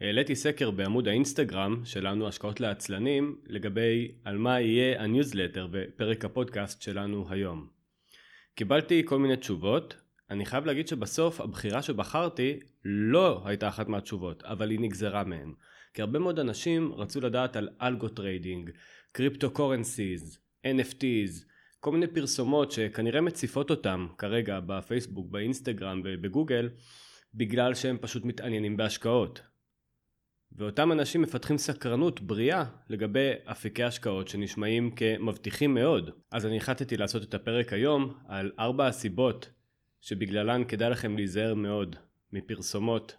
העליתי סקר בעמוד האינסטגרם שלנו השקעות לעצלנים לגבי על מה יהיה הניוזלטר ופרק הפודקאסט שלנו היום. קיבלתי כל מיני תשובות, אני חייב להגיד שבסוף הבחירה שבחרתי לא הייתה אחת מהתשובות, אבל היא נגזרה מהן. כי הרבה מאוד אנשים רצו לדעת על algo trading, cryptocurrencies, NFTs, כל מיני פרסומות שכנראה מציפות אותם כרגע בפייסבוק, באינסטגרם ובגוגל, בגלל שהם פשוט מתעניינים בהשקעות. ואותם אנשים מפתחים סקרנות בריאה לגבי אפיקי השקעות שנשמעים כמבטיחים מאוד. אז אני החלטתי לעשות את הפרק היום על ארבע הסיבות שבגללן כדאי לכם להיזהר מאוד מפרסומות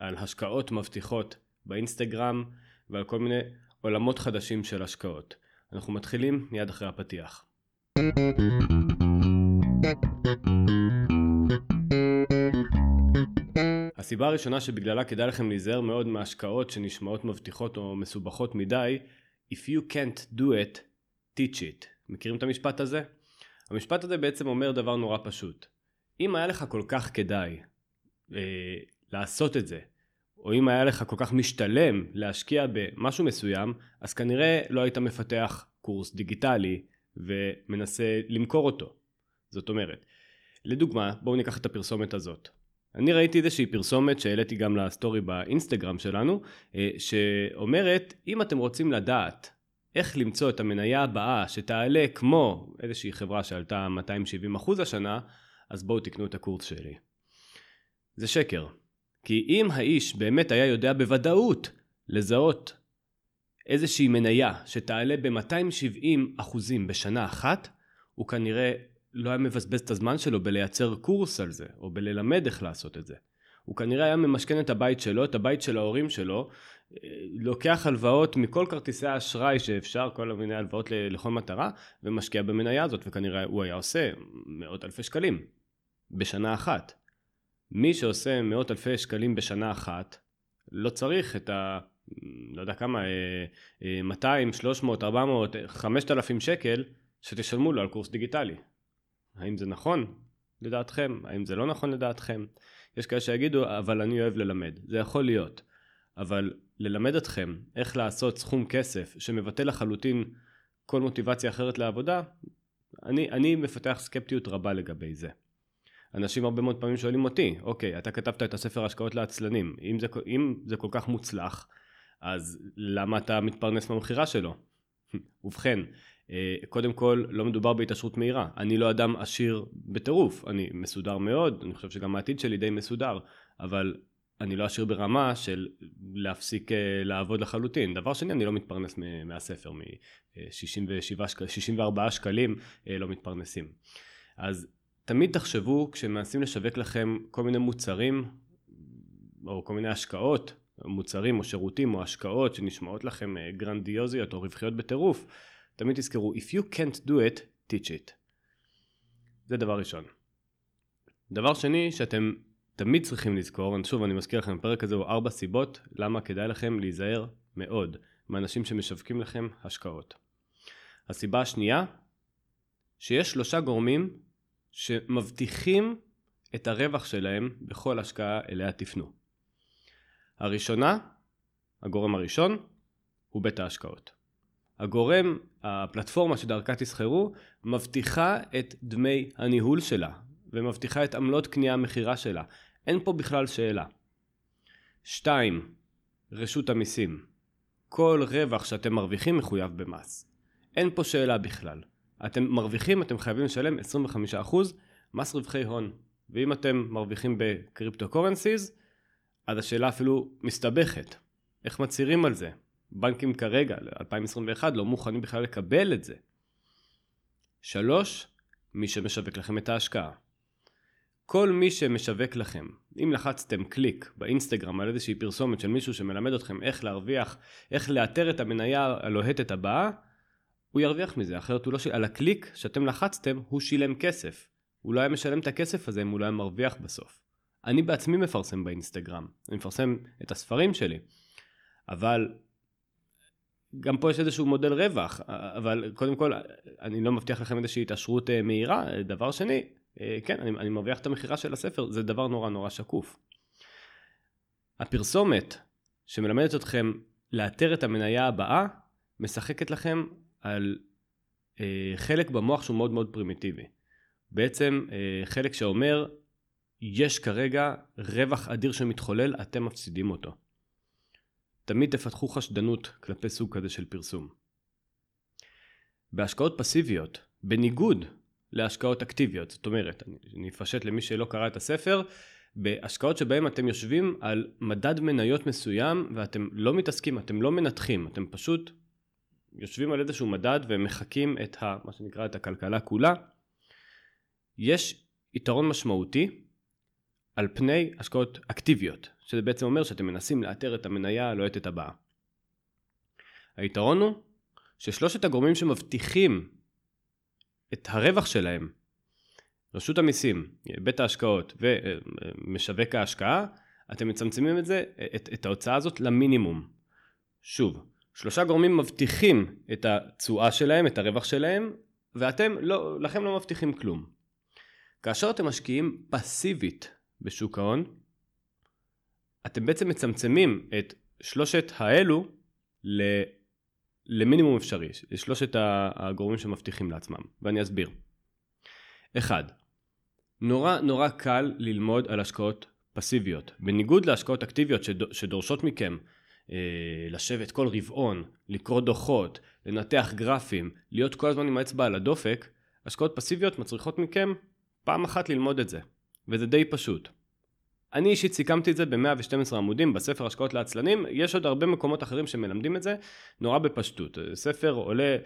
על השקעות מבטיחות באינסטגרם ועל כל מיני עולמות חדשים של השקעות. אנחנו מתחילים מיד אחרי הפתיח. הסיבה הראשונה שבגללה כדאי לכם להיזהר מאוד מהשקעות שנשמעות מבטיחות או מסובכות מדי, If you can't do it, teach it. מכירים את המשפט הזה? המשפט הזה בעצם אומר דבר נורא פשוט. אם היה לך כל כך כדאי אה, לעשות את זה, או אם היה לך כל כך משתלם להשקיע במשהו מסוים, אז כנראה לא היית מפתח קורס דיגיטלי ומנסה למכור אותו. זאת אומרת, לדוגמה, בואו ניקח את הפרסומת הזאת. אני ראיתי איזושהי פרסומת שהעליתי גם לסטורי באינסטגרם שלנו, אה, שאומרת, אם אתם רוצים לדעת איך למצוא את המניה הבאה שתעלה כמו איזושהי חברה שעלתה 270% השנה, אז בואו תקנו את הקורס שלי. זה שקר. כי אם האיש באמת היה יודע בוודאות לזהות איזושהי מניה שתעלה ב-270 בשנה אחת, הוא כנראה לא היה מבזבז את הזמן שלו בלייצר קורס על זה, או בללמד איך לעשות את זה. הוא כנראה היה ממשכן את הבית שלו, את הבית של ההורים שלו, אה, לוקח הלוואות מכל כרטיסי האשראי שאפשר, כל מיני הלוואות לכל מטרה, ומשקיע במניה הזאת, וכנראה הוא היה עושה מאות אלפי שקלים בשנה אחת. מי שעושה מאות אלפי שקלים בשנה אחת, לא צריך את ה... לא יודע כמה, 200, 300, 400, 5,000 שקל שתשלמו לו על קורס דיגיטלי. האם זה נכון לדעתכם? האם זה לא נכון לדעתכם? יש כאלה שיגידו, אבל אני אוהב ללמד. זה יכול להיות. אבל ללמד אתכם איך לעשות סכום כסף שמבטא לחלוטין כל מוטיבציה אחרת לעבודה, אני, אני מפתח סקפטיות רבה לגבי זה. אנשים הרבה מאוד פעמים שואלים אותי, אוקיי, אתה כתבת את הספר השקעות לעצלנים, אם זה, אם זה כל כך מוצלח, אז למה אתה מתפרנס מהמכירה שלו? ובכן, קודם כל, לא מדובר בהתעשרות מהירה. אני לא אדם עשיר בטירוף, אני מסודר מאוד, אני חושב שגם העתיד שלי די מסודר, אבל אני לא עשיר ברמה של להפסיק אה, לעבוד לחלוטין. דבר שני, אני לא מתפרנס מהספר, מ-64 שקלים אה, לא מתפרנסים. אז תמיד תחשבו כשמנסים לשווק לכם כל מיני מוצרים, או כל מיני השקעות, מוצרים או שירותים או השקעות שנשמעות לכם גרנדיוזיות או רווחיות בטירוף, תמיד תזכרו, If you can't do it, teach it. זה דבר ראשון. דבר שני שאתם תמיד צריכים לזכור, שוב אני מזכיר לכם, הפרק הזה הוא ארבע סיבות למה כדאי לכם להיזהר מאוד מאנשים שמשווקים לכם השקעות. הסיבה השנייה, שיש שלושה גורמים שמבטיחים את הרווח שלהם בכל השקעה אליה תפנו. הראשונה, הגורם הראשון, הוא בית ההשקעות. הגורם, הפלטפורמה שדרכה תסחרו, מבטיחה את דמי הניהול שלה, ומבטיחה את עמלות קנייה מכירה שלה. אין פה בכלל שאלה. 2. רשות המיסים. כל רווח שאתם מרוויחים מחויב במס. אין פה שאלה בכלל. אתם מרוויחים, אתם חייבים לשלם 25% מס רווחי הון. ואם אתם מרוויחים בקריפטו קורנסיז, אז השאלה אפילו מסתבכת. איך מצהירים על זה? בנקים כרגע, ל-2021, לא מוכנים בכלל לקבל את זה. שלוש, מי שמשווק לכם את ההשקעה. כל מי שמשווק לכם, אם לחצתם קליק באינסטגרם על איזושהי פרסומת של מישהו שמלמד אתכם איך להרוויח, איך לאתר את המניה הלוהטת הבאה, הוא ירוויח מזה, אחרת הוא לא ש... על הקליק שאתם לחצתם, הוא שילם כסף. הוא לא היה משלם את הכסף הזה אם הוא לא היה מרוויח בסוף. אני בעצמי מפרסם באינסטגרם, אני מפרסם את הספרים שלי, אבל גם פה יש איזשהו מודל רווח, אבל קודם כל אני לא מבטיח לכם איזושהי התעשרות אה, מהירה, דבר שני, אה, כן, אני, אני מרוויח את המכירה של הספר, זה דבר נורא נורא שקוף. הפרסומת שמלמדת אתכם לאתר את המניה הבאה, משחקת לכם על אה, חלק במוח שהוא מאוד מאוד פרימיטיבי. בעצם אה, חלק שאומר, יש כרגע רווח אדיר שמתחולל, אתם מפסידים אותו. תמיד תפתחו חשדנות כלפי סוג כזה של פרסום. בהשקעות פסיביות, בניגוד להשקעות אקטיביות, זאת אומרת, אני אפשט למי שלא קרא את הספר, בהשקעות שבהן אתם יושבים על מדד מניות מסוים ואתם לא מתעסקים, אתם לא מנתחים, אתם פשוט יושבים על איזשהו מדד ומחקים את ה, מה שנקרא את הכלכלה כולה, יש יתרון משמעותי על פני השקעות אקטיביות, שזה בעצם אומר שאתם מנסים לאתר את המניה הלוהטת הבאה. היתרון הוא ששלושת הגורמים שמבטיחים את הרווח שלהם, רשות המיסים, בית ההשקעות ומשווק ההשקעה, אתם מצמצמים את זה, את, את ההוצאה הזאת למינימום. שוב, שלושה גורמים מבטיחים את התשואה שלהם, את הרווח שלהם, ואתם לא, לכם לא מבטיחים כלום. כאשר אתם משקיעים פסיבית בשוק ההון, אתם בעצם מצמצמים את שלושת האלו למינימום אפשרי, לשלושת הגורמים שמבטיחים לעצמם, ואני אסביר. אחד, נורא נורא קל ללמוד על השקעות פסיביות. בניגוד להשקעות אקטיביות שדורשות מכם אה, לשבת כל רבעון, לקרוא דוחות, לנתח גרפים, להיות כל הזמן עם האצבע על הדופק, השקעות פסיביות מצריכות מכם פעם אחת ללמוד את זה, וזה די פשוט. אני אישית סיכמתי את זה ב-112 עמודים בספר השקעות לעצלנים, יש עוד הרבה מקומות אחרים שמלמדים את זה, נורא בפשטות. ספר עולה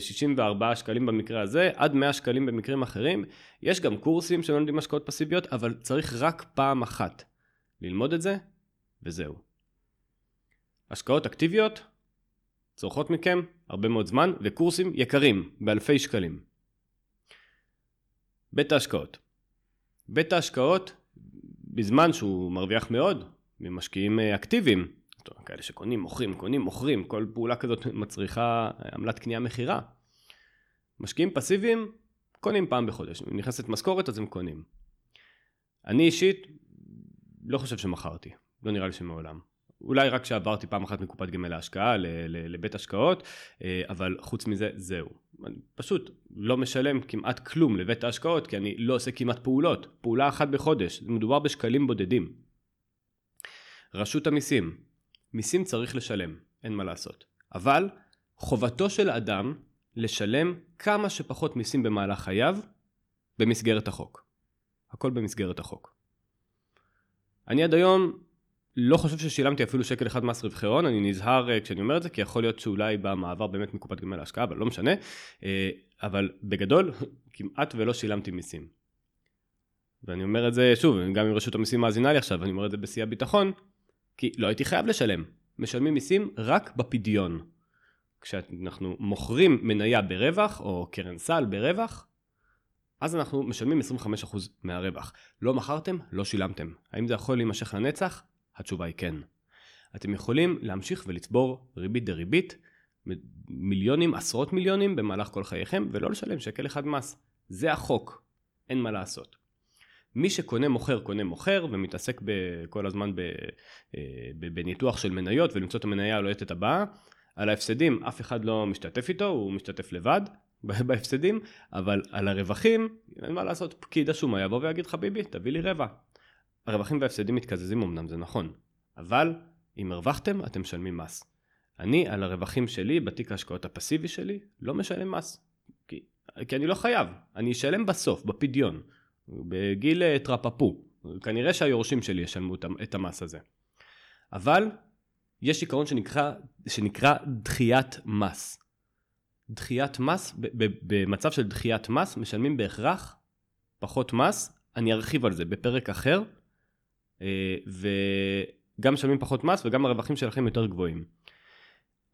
64 אה, שקלים במקרה הזה, עד 100 שקלים במקרים אחרים. יש גם קורסים שמלמדים השקעות פסיביות, אבל צריך רק פעם אחת ללמוד את זה, וזהו. השקעות אקטיביות צורכות מכם הרבה מאוד זמן, וקורסים יקרים, באלפי שקלים. בית ההשקעות. בית ההשקעות בזמן שהוא מרוויח מאוד ממשקיעים אה, אקטיביים, כאלה שקונים, מוכרים, קונים, מוכרים, כל פעולה כזאת מצריכה אה, עמלת קנייה מכירה. משקיעים פסיביים קונים פעם בחודש, אם נכנסת משכורת אז הם קונים. אני אישית לא חושב שמכרתי, לא נראה לי שמעולם. אולי רק שעברתי פעם אחת מקופת גמל להשקעה לבית השקעות, אה, אבל חוץ מזה, זהו. אני פשוט לא משלם כמעט כלום לבית ההשקעות, כי אני לא עושה כמעט פעולות. פעולה אחת בחודש, מדובר בשקלים בודדים. רשות המיסים, מיסים צריך לשלם, אין מה לעשות. אבל חובתו של אדם לשלם כמה שפחות מיסים במהלך חייו במסגרת החוק. הכל במסגרת החוק. אני עד היום לא חושב ששילמתי אפילו שקל אחד מס רווחי הון, אני נזהר אה, כשאני אומר את זה, כי יכול להיות שאולי במעבר באמת מקופת גמל להשקעה, אבל לא משנה. אה, אבל בגדול, כמעט ולא שילמתי מיסים. ואני אומר את זה שוב, גם אם רשות המיסים מאזינה לי עכשיו, אני אומר את זה בשיא הביטחון, כי לא הייתי חייב לשלם. משלמים מיסים רק בפדיון. כשאנחנו מוכרים מניה ברווח, או קרן סל ברווח, אז אנחנו משלמים 25% מהרווח. לא מכרתם, לא שילמתם. האם זה יכול להימשך לנצח? התשובה היא כן. אתם יכולים להמשיך ולצבור ריבית דריבית, מיליונים, עשרות מיליונים במהלך כל חייכם, ולא לשלם שקל אחד מס. זה החוק, אין מה לעשות. מי שקונה מוכר קונה מוכר ומתעסק כל הזמן אה, בניתוח של מניות ולמצוא את המניה הלוהטת הבאה, על ההפסדים אף אחד לא משתתף איתו, הוא משתתף לבד בהפסדים, אבל על הרווחים, אין מה לעשות, פקיד השומה יבוא ויגיד חביבי, תביא לי רבע. הרווחים וההפסדים מתקזזים אמנם, זה נכון, אבל אם הרווחתם, אתם משלמים מס. אני על הרווחים שלי, בתיק ההשקעות הפסיבי שלי, לא משלם מס. כי, כי אני לא חייב, אני אשלם בסוף, בפדיון, בגיל אה, טרפפו. כנראה שהיורשים שלי ישלמו את המס הזה. אבל יש עיקרון שנקרא, שנקרא דחיית מס. דחיית מס, במצב של דחיית מס משלמים בהכרח פחות מס, אני ארחיב על זה בפרק אחר, וגם משלמים פחות מס וגם הרווחים שלכם יותר גבוהים.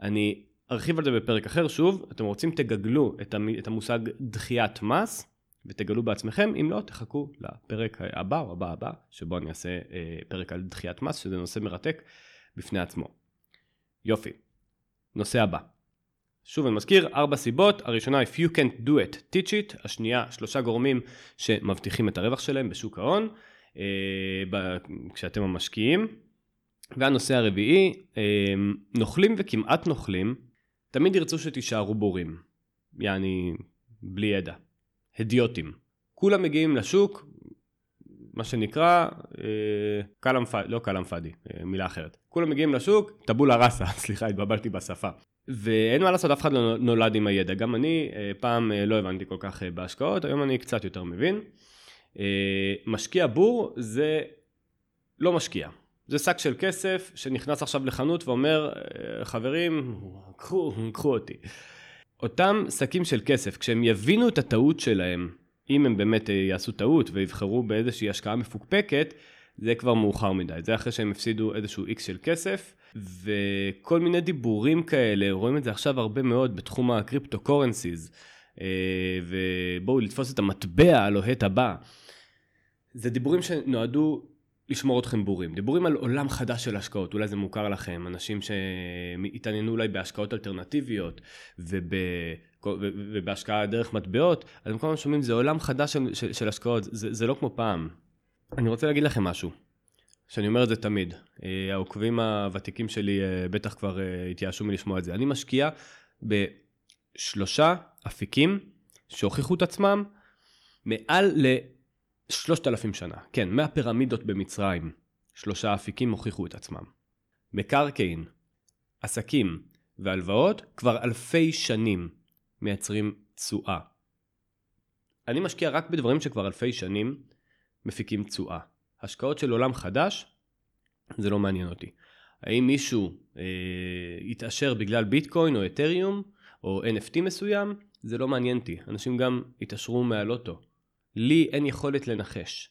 אני ארחיב על זה בפרק אחר, שוב, אתם רוצים תגגלו את המושג דחיית מס ותגלו בעצמכם, אם לא תחכו לפרק הבא או הבא הבא, שבו אני אעשה אה, פרק על דחיית מס, שזה נושא מרתק בפני עצמו. יופי, נושא הבא. שוב אני מזכיר, ארבע סיבות, הראשונה If you can't do it, teach it, השנייה שלושה גורמים שמבטיחים את הרווח שלהם בשוק ההון, כשאתם המשקיעים. והנושא הרביעי, נוכלים וכמעט נוכלים, תמיד ירצו שתישארו בורים. יעני, בלי ידע. הדיוטים. כולם מגיעים לשוק, מה שנקרא, אה, קלאם פאדי, לא קלאם פאדי, אה, מילה אחרת. כולם מגיעים לשוק, טבולה ראסה, סליחה, התבלבלתי בשפה. ואין מה לעשות, אף אחד לא נולד עם הידע. גם אני אה, פעם לא הבנתי כל כך בהשקעות, היום אני קצת יותר מבין. משקיע בור זה לא משקיע. זה שק של כסף שנכנס עכשיו לחנות ואומר, חברים, קחו, קחו אותי. אותם שקים של כסף, כשהם יבינו את הטעות שלהם, אם הם באמת אה, יעשו טעות ויבחרו באיזושהי השקעה מפוקפקת, זה כבר מאוחר מדי. זה אחרי שהם הפסידו איזשהו איקס של כסף, וכל מיני דיבורים כאלה, רואים את זה עכשיו הרבה מאוד בתחום הקריפטו קורנסיז, אה, ובואו לתפוס את המטבע הלוהט הבא. זה דיבורים שנועדו לשמור אתכם בורים. דיבורים על עולם חדש של השקעות, אולי זה מוכר לכם, אנשים שהתעניינו אולי בהשקעות אלטרנטיביות וב... ובהשקעה דרך מטבעות, אז הם כל הזמן שומעים, זה עולם חדש של, של, של השקעות, זה, זה לא כמו פעם. אני רוצה להגיד לכם משהו, שאני אומר את זה תמיד. אה, העוקבים הוותיקים שלי אה, בטח כבר אה, התייאשו מלשמוע את זה. אני משקיע בשלושה אפיקים שהוכיחו את עצמם מעל לשלושת אלפים שנה. כן, מהפירמידות במצרים, שלושה אפיקים הוכיחו את עצמם. מקרקעין, עסקים והלוואות כבר אלפי שנים מייצרים תשואה. אני משקיע רק בדברים שכבר אלפי שנים מפיקים תשואה. השקעות של עולם חדש, זה לא מעניין אותי. האם מישהו אה, יתעשר בגלל ביטקוין או אתריום או NFT מסוים, זה לא מעניין אותי. אנשים גם יתעשרו מהלוטו. לי אין יכולת לנחש.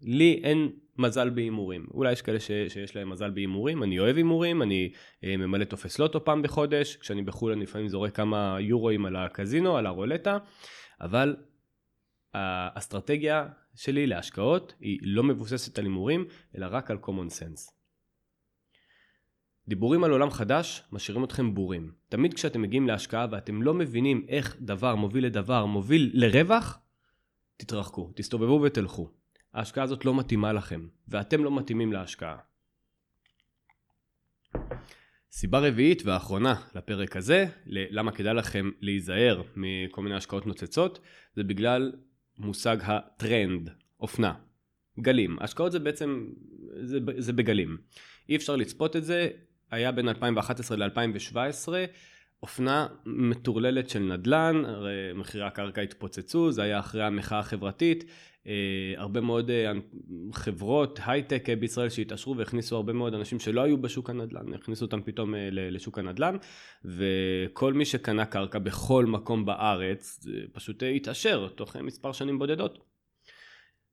לי אין מזל בהימורים. אולי יש כאלה ש, שיש להם מזל בהימורים, אני אוהב הימורים, אני אה, ממלא טופס לוטו פעם בחודש, כשאני בחו"ל אני לפעמים זורק כמה יורואים על הקזינו, על הרולטה, אבל האסטרטגיה שלי להשקעות היא לא מבוססת על הימורים, אלא רק על common sense. דיבורים על עולם חדש משאירים אתכם בורים. תמיד כשאתם מגיעים להשקעה ואתם לא מבינים איך דבר מוביל לדבר מוביל לרווח, תתרחקו, תסתובבו ותלכו. ההשקעה הזאת לא מתאימה לכם, ואתם לא מתאימים להשקעה. סיבה רביעית ואחרונה לפרק הזה, למה כדאי לכם להיזהר מכל מיני השקעות נוצצות, זה בגלל מושג הטרנד, אופנה. גלים. השקעות זה בעצם, זה, זה בגלים. אי אפשר לצפות את זה, היה בין 2011 ל-2017 אופנה מטורללת של נדל"ן, הרי מחירי הקרקע התפוצצו, זה היה אחרי המחאה החברתית, אה, הרבה מאוד אה, חברות הייטק אה, בישראל שהתעשרו והכניסו הרבה מאוד אנשים שלא היו בשוק הנדל"ן, הכניסו אותם פתאום לשוק הנדל"ן וכל מי שקנה קרקע בכל מקום בארץ פשוט התעשר תוך מספר שנים בודדות.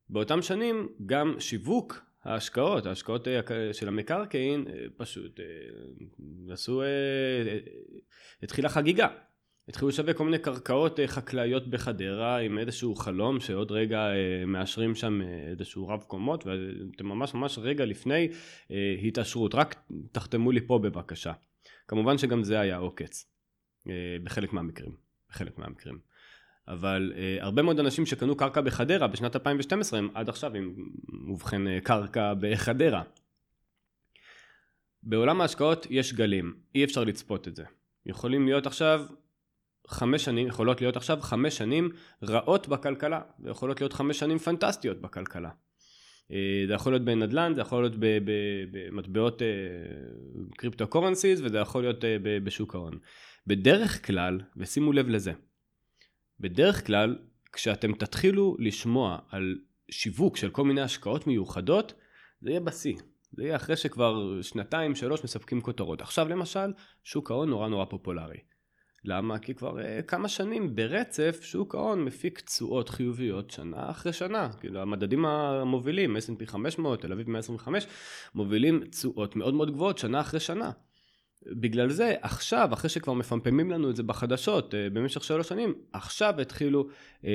באותם שנים גם שיווק ההשקעות, ההשקעות של המקרקעין פשוט עשו, התחילה חגיגה. התחילו לשווק כל מיני קרקעות אה, חקלאיות בחדרה עם איזשהו חלום שעוד רגע אה, מאשרים שם אה, איזשהו רב קומות ואתם ממש ממש רגע לפני התעשרות, רק תחתמו לי פה בבקשה. כמובן שגם זה היה עוקץ, בחלק מהמקרים, בחלק מהמקרים. אבל הרבה מאוד אנשים שקנו קרקע בחדרה בשנת 2012 הם עד עכשיו עם ובכן קרקע בחדרה. בעולם ההשקעות יש גלים, אי אפשר לצפות את זה. יכולים להיות עכשיו חמש שנים, יכולות להיות עכשיו חמש שנים רעות בכלכלה, ויכולות להיות חמש שנים פנטסטיות בכלכלה. אה, זה יכול להיות בנדל"ן, זה יכול להיות במטבעות קריפטו קורנסיס וזה יכול להיות אה, בשוק ההון. בדרך כלל, ושימו לב לזה, בדרך כלל כשאתם תתחילו לשמוע על שיווק של כל מיני השקעות מיוחדות, זה יהיה בשיא. זה יהיה אחרי שכבר שנתיים, שלוש מספקים כותרות. עכשיו למשל, שוק ההון נורא נורא פופולרי. למה? כי כבר uh, כמה שנים ברצף שוק ההון מפיק תשואות חיוביות שנה אחרי שנה. כאילו המדדים המובילים, S&P 500, תל אביב 125, מובילים תשואות מאוד מאוד גבוהות שנה אחרי שנה. בגלל זה עכשיו, אחרי שכבר מפמפמים לנו את זה בחדשות uh, במשך שלוש שנים, עכשיו התחילו, uh,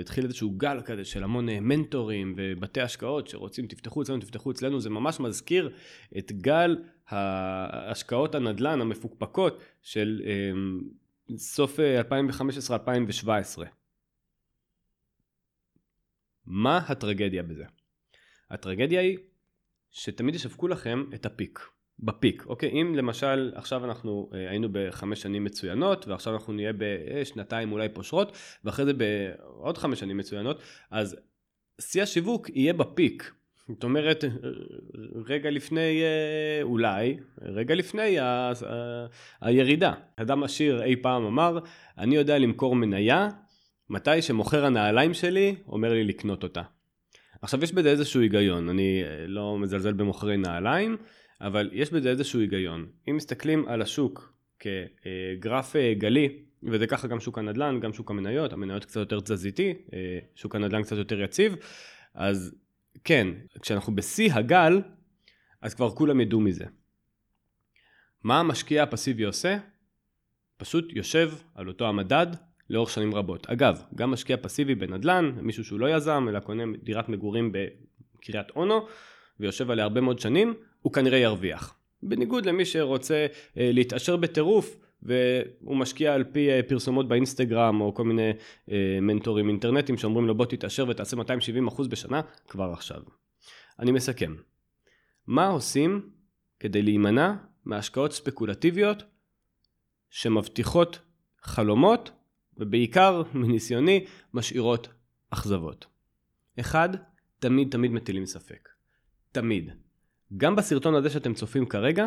התחיל איזשהו גל כזה של המון uh, מנטורים ובתי השקעות שרוצים תפתחו אצלנו, תפתחו אצלנו, זה ממש מזכיר את גל ההשקעות הנדל"ן המפוקפקות של סוף 2015-2017. אה, מה הטרגדיה בזה? הטרגדיה היא שתמיד ישווקו לכם את הפיק. בפיק, אוקיי? אם למשל עכשיו אנחנו אה, היינו בחמש שנים מצוינות ועכשיו אנחנו נהיה בשנתיים אולי פושרות ואחרי זה בעוד חמש שנים מצוינות, אז שיא השיווק יהיה בפיק. זאת אומרת, רגע לפני, אה, אולי, רגע לפני ה, ה, הירידה. אדם עשיר אי פעם אמר, אני יודע למכור מניה מתי שמוכר הנעליים שלי אומר לי לקנות אותה. עכשיו יש בזה איזשהו היגיון, אני אה, לא מזלזל במוכרי נעליים, אבל יש בזה איזשהו היגיון. אם מסתכלים על השוק כגרף אה, גלי, וזה ככה גם שוק הנדל"ן, גם שוק המניות, המניות קצת יותר תזזיתי, שוק הנדל"ן קצת יותר יציב, אז כן, כשאנחנו בשיא הגל, אז כבר כולם ידעו מזה. מה המשקיע הפסיבי עושה? פשוט יושב על אותו המדד לאורך שנים רבות. אגב, גם משקיע פסיבי בנדל"ן, מישהו שהוא לא יזם, אלא קונה דירת מגורים בקריית אונו, ויושב עליה הרבה מאוד שנים, הוא כנראה ירוויח. בניגוד למי שרוצה אה, להתעשר בטירוף, והוא משקיע על פי אה, פרסומות באינסטגרם או כל מיני אה, מנטורים אינטרנטיים שאומרים לו בוא תתעשר ותעשה 270% בשנה כבר עכשיו. אני מסכם. מה עושים כדי להימנע מהשקעות ספקולטיביות שמבטיחות חלומות ובעיקר מניסיוני משאירות אכזבות. אחד, תמיד תמיד מטילים ספק. תמיד. גם בסרטון הזה שאתם צופים כרגע,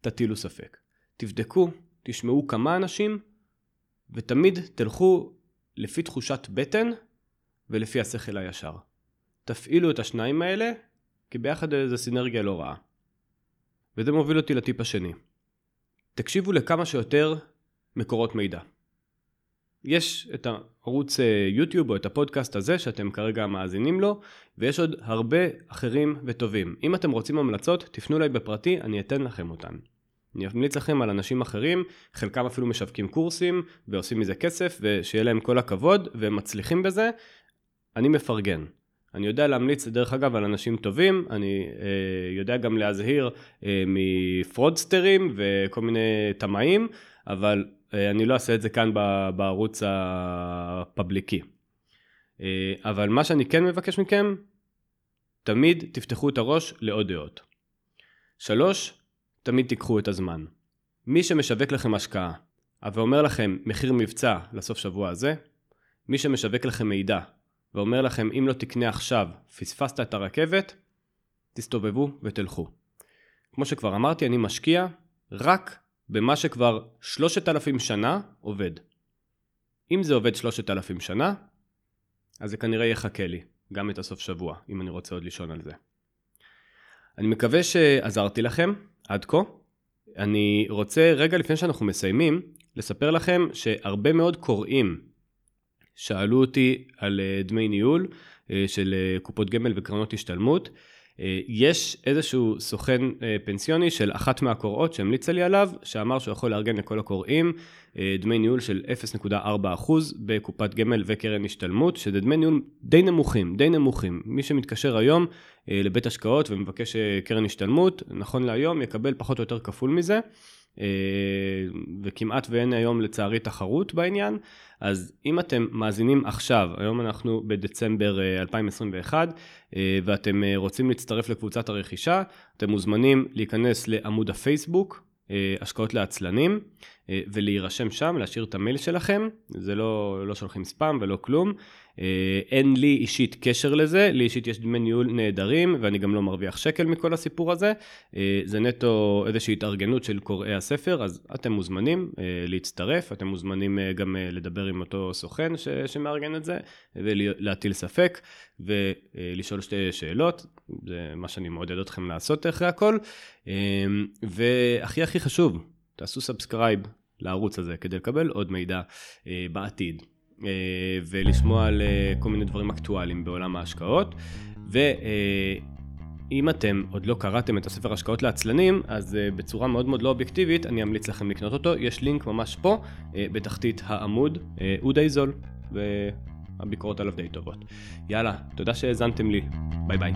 תטילו ספק. תבדקו תשמעו כמה אנשים, ותמיד תלכו לפי תחושת בטן ולפי השכל הישר. תפעילו את השניים האלה, כי ביחד זה סינרגיה לא רעה. וזה מוביל אותי לטיפ השני. תקשיבו לכמה שיותר מקורות מידע. יש את הערוץ אה, יוטיוב או את הפודקאסט הזה שאתם כרגע מאזינים לו, ויש עוד הרבה אחרים וטובים. אם אתם רוצים המלצות, תפנו אליי בפרטי, אני אתן לכם אותן. אני אמליץ לכם על אנשים אחרים, חלקם אפילו משווקים קורסים ועושים מזה כסף ושיהיה להם כל הכבוד והם מצליחים בזה, אני מפרגן. אני יודע להמליץ דרך אגב על אנשים טובים, אני אה, יודע גם להזהיר אה, מפרודסטרים וכל מיני טמאים, אבל אני לא אעשה את זה כאן בערוץ הפבליקי. אה, אבל מה שאני כן מבקש מכם, תמיד תפתחו את הראש לעוד דעות. שלוש, תמיד תיקחו את הזמן. מי שמשווק לכם השקעה, ואומר לכם מחיר מבצע לסוף שבוע הזה, מי שמשווק לכם מידע, ואומר לכם אם לא תקנה עכשיו, פספסת את הרכבת, תסתובבו ותלכו. כמו שכבר אמרתי, אני משקיע רק במה שכבר שלושת אלפים שנה עובד. אם זה עובד שלושת אלפים שנה, אז זה כנראה יחכה לי, גם את הסוף שבוע, אם אני רוצה עוד לישון על זה. אני מקווה שעזרתי לכם. עד כה. אני רוצה רגע לפני שאנחנו מסיימים, לספר לכם שהרבה מאוד קוראים שאלו אותי על אה, דמי ניהול אה, של אה, קופות גמל וקרנות השתלמות. יש איזשהו סוכן פנסיוני של אחת מהקוראות שהמליצה לי עליו, שאמר שהוא יכול לארגן לכל הקוראים דמי ניהול של 0.4% בקופת גמל וקרן השתלמות, שזה דמי ניהול די נמוכים, די נמוכים. מי שמתקשר היום אה, לבית השקעות ומבקש אה, קרן השתלמות, נכון להיום יקבל פחות או יותר כפול מזה. אה, וכמעט ואין היום לצערי תחרות בעניין, אז אם אתם מאזינים עכשיו, היום אנחנו בדצמבר 2021, ואתם רוצים להצטרף לקבוצת הרכישה, אתם מוזמנים להיכנס לעמוד הפייסבוק, השקעות לעצלנים, ולהירשם שם, להשאיר את המייל שלכם, זה לא, לא שולחים ספאם ולא כלום. אה, אין לי אישית קשר לזה, לי אישית יש דמי ניהול נהדרים ואני גם לא מרוויח שקל מכל הסיפור הזה. אה, זה נטו איזושהי התארגנות של קוראי הספר, אז אתם מוזמנים אה, להצטרף, אתם מוזמנים גם לדבר עם אותו סוכן ש- שמארגן את זה ולהטיל ספק ולשאול שתי שאלות, זה מה שאני מעודד אתכם לעשות אחרי הכל. והכי הכי חשוב, תעשו subscribe לערוץ הזה כדי לקבל עוד מידע בעתיד. אה, ולשמוע על אה, כל מיני דברים אקטואליים בעולם ההשקעות. ואם אה, אתם עוד לא קראתם את הספר השקעות לעצלנים, אז בצורה מאוד מאוד לא אובייקטיבית, אני אמליץ לכם לקנות אותו. יש לינק ממש פה, בתחתית העמוד, הוא די זול, והביקורות עליו די טובות. יאללה, תודה שהאזנתם לי, ביי ביי.